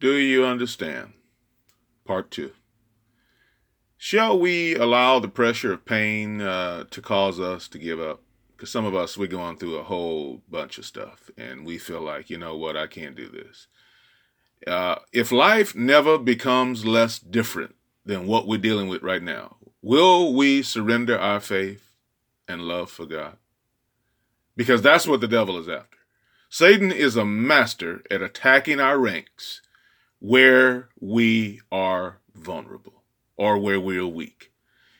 Do you understand? Part two. Shall we allow the pressure of pain uh, to cause us to give up? Because some of us, we're going through a whole bunch of stuff and we feel like, you know what, I can't do this. Uh, if life never becomes less different than what we're dealing with right now, will we surrender our faith and love for God? Because that's what the devil is after. Satan is a master at attacking our ranks where we are vulnerable or where we are weak.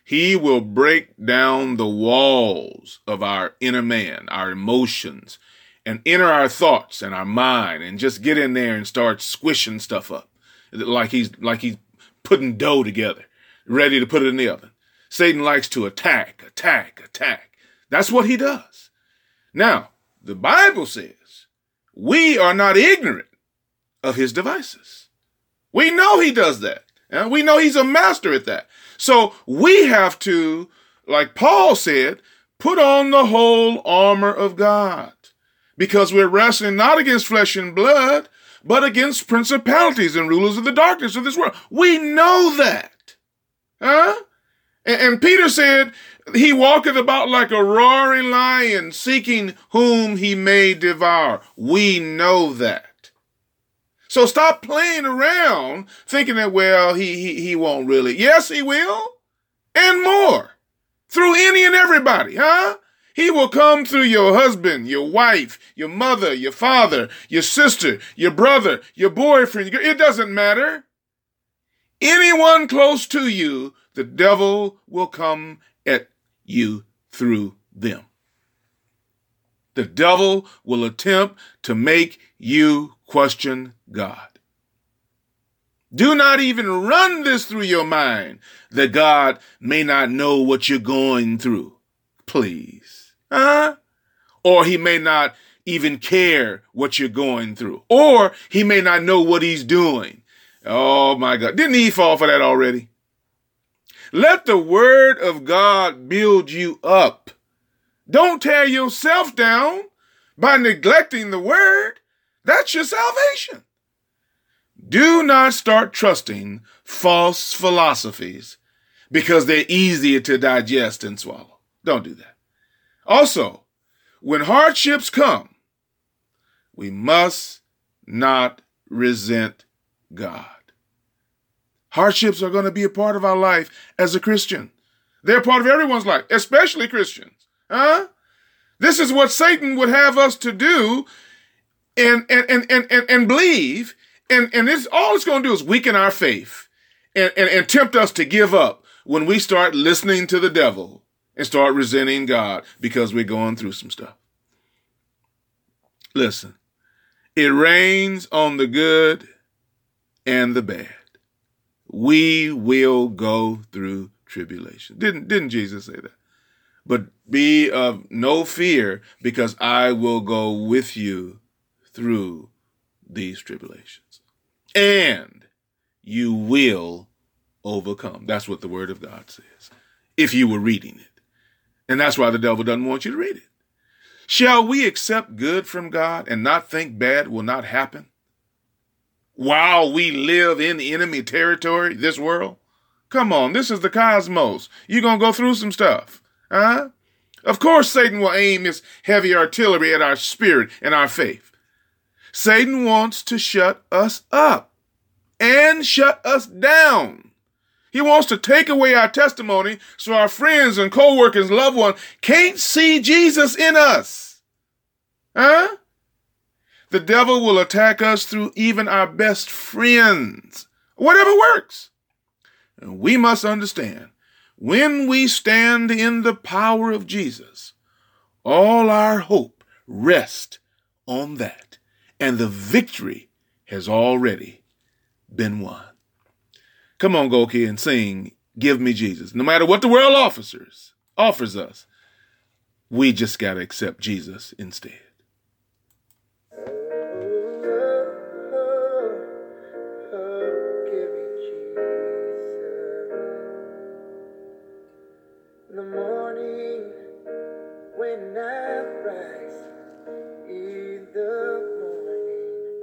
He will break down the walls of our inner man, our emotions, and enter our thoughts and our mind and just get in there and start squishing stuff up like he's like he's putting dough together, ready to put it in the oven. Satan likes to attack, attack, attack. That's what he does. Now, the Bible says we are not ignorant of his devices. We know he does that. And we know he's a master at that. So we have to, like Paul said, put on the whole armor of God because we're wrestling not against flesh and blood, but against principalities and rulers of the darkness of this world. We know that. Huh? And, and Peter said, He walketh about like a roaring lion, seeking whom he may devour. We know that. So stop playing around thinking that, well, he, he, he won't really. Yes, he will. And more. Through any and everybody, huh? He will come through your husband, your wife, your mother, your father, your sister, your brother, your boyfriend. It doesn't matter. Anyone close to you, the devil will come at you through them. The devil will attempt to make you question God. Do not even run this through your mind that God may not know what you're going through. Please. Huh? Or he may not even care what you're going through. Or he may not know what he's doing. Oh my God. Didn't he fall for that already? Let the word of God build you up. Don't tear yourself down by neglecting the word. That's your salvation. Do not start trusting false philosophies because they're easier to digest and swallow. Don't do that. Also, when hardships come, we must not resent God. Hardships are going to be a part of our life as a Christian. They're part of everyone's life, especially Christians. Huh? This is what Satan would have us to do and and and and, and, and believe. And, and this all it's going to do is weaken our faith and, and, and tempt us to give up when we start listening to the devil and start resenting God because we're going through some stuff. Listen, it rains on the good and the bad. We will go through tribulation. Didn't, didn't Jesus say that? But be of no fear because I will go with you through these tribulations. And you will overcome. That's what the word of God says. If you were reading it. And that's why the devil doesn't want you to read it. Shall we accept good from God and not think bad will not happen? While we live in enemy territory, this world? Come on, this is the cosmos. You're going to go through some stuff. Huh? Of course, Satan will aim his heavy artillery at our spirit and our faith. Satan wants to shut us up and shut us down. He wants to take away our testimony so our friends and co-workers, loved ones can't see Jesus in us. Huh? The devil will attack us through even our best friends. Whatever works. And we must understand when we stand in the power of Jesus, all our hope rests on that. And the victory has already been won. Come on, Goki, and sing Give Me Jesus. No matter what the world offers, offers us, we just got to accept Jesus instead. In the morning when I rise, in the morning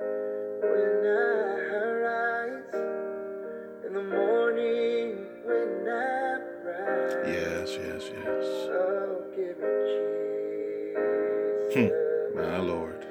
when I rise, in the morning when I rise. Yes, yes, yes. Hmm. My Lord.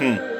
Hmm.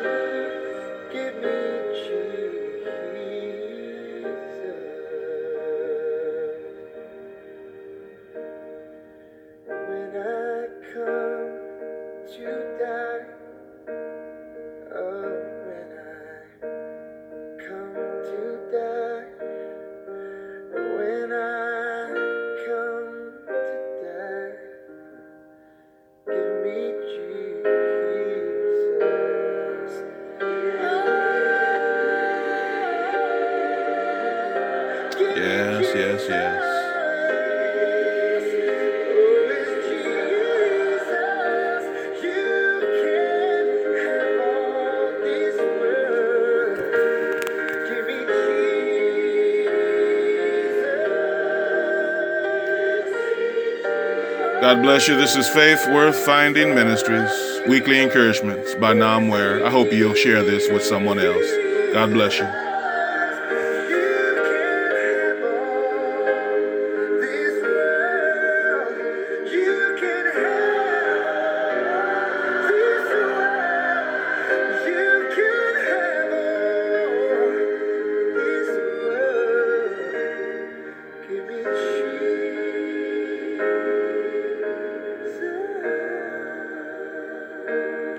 God bless you. This is Faith Worth Finding Ministries, weekly encouragements by Namware. I hope you'll share this with someone else. God bless you.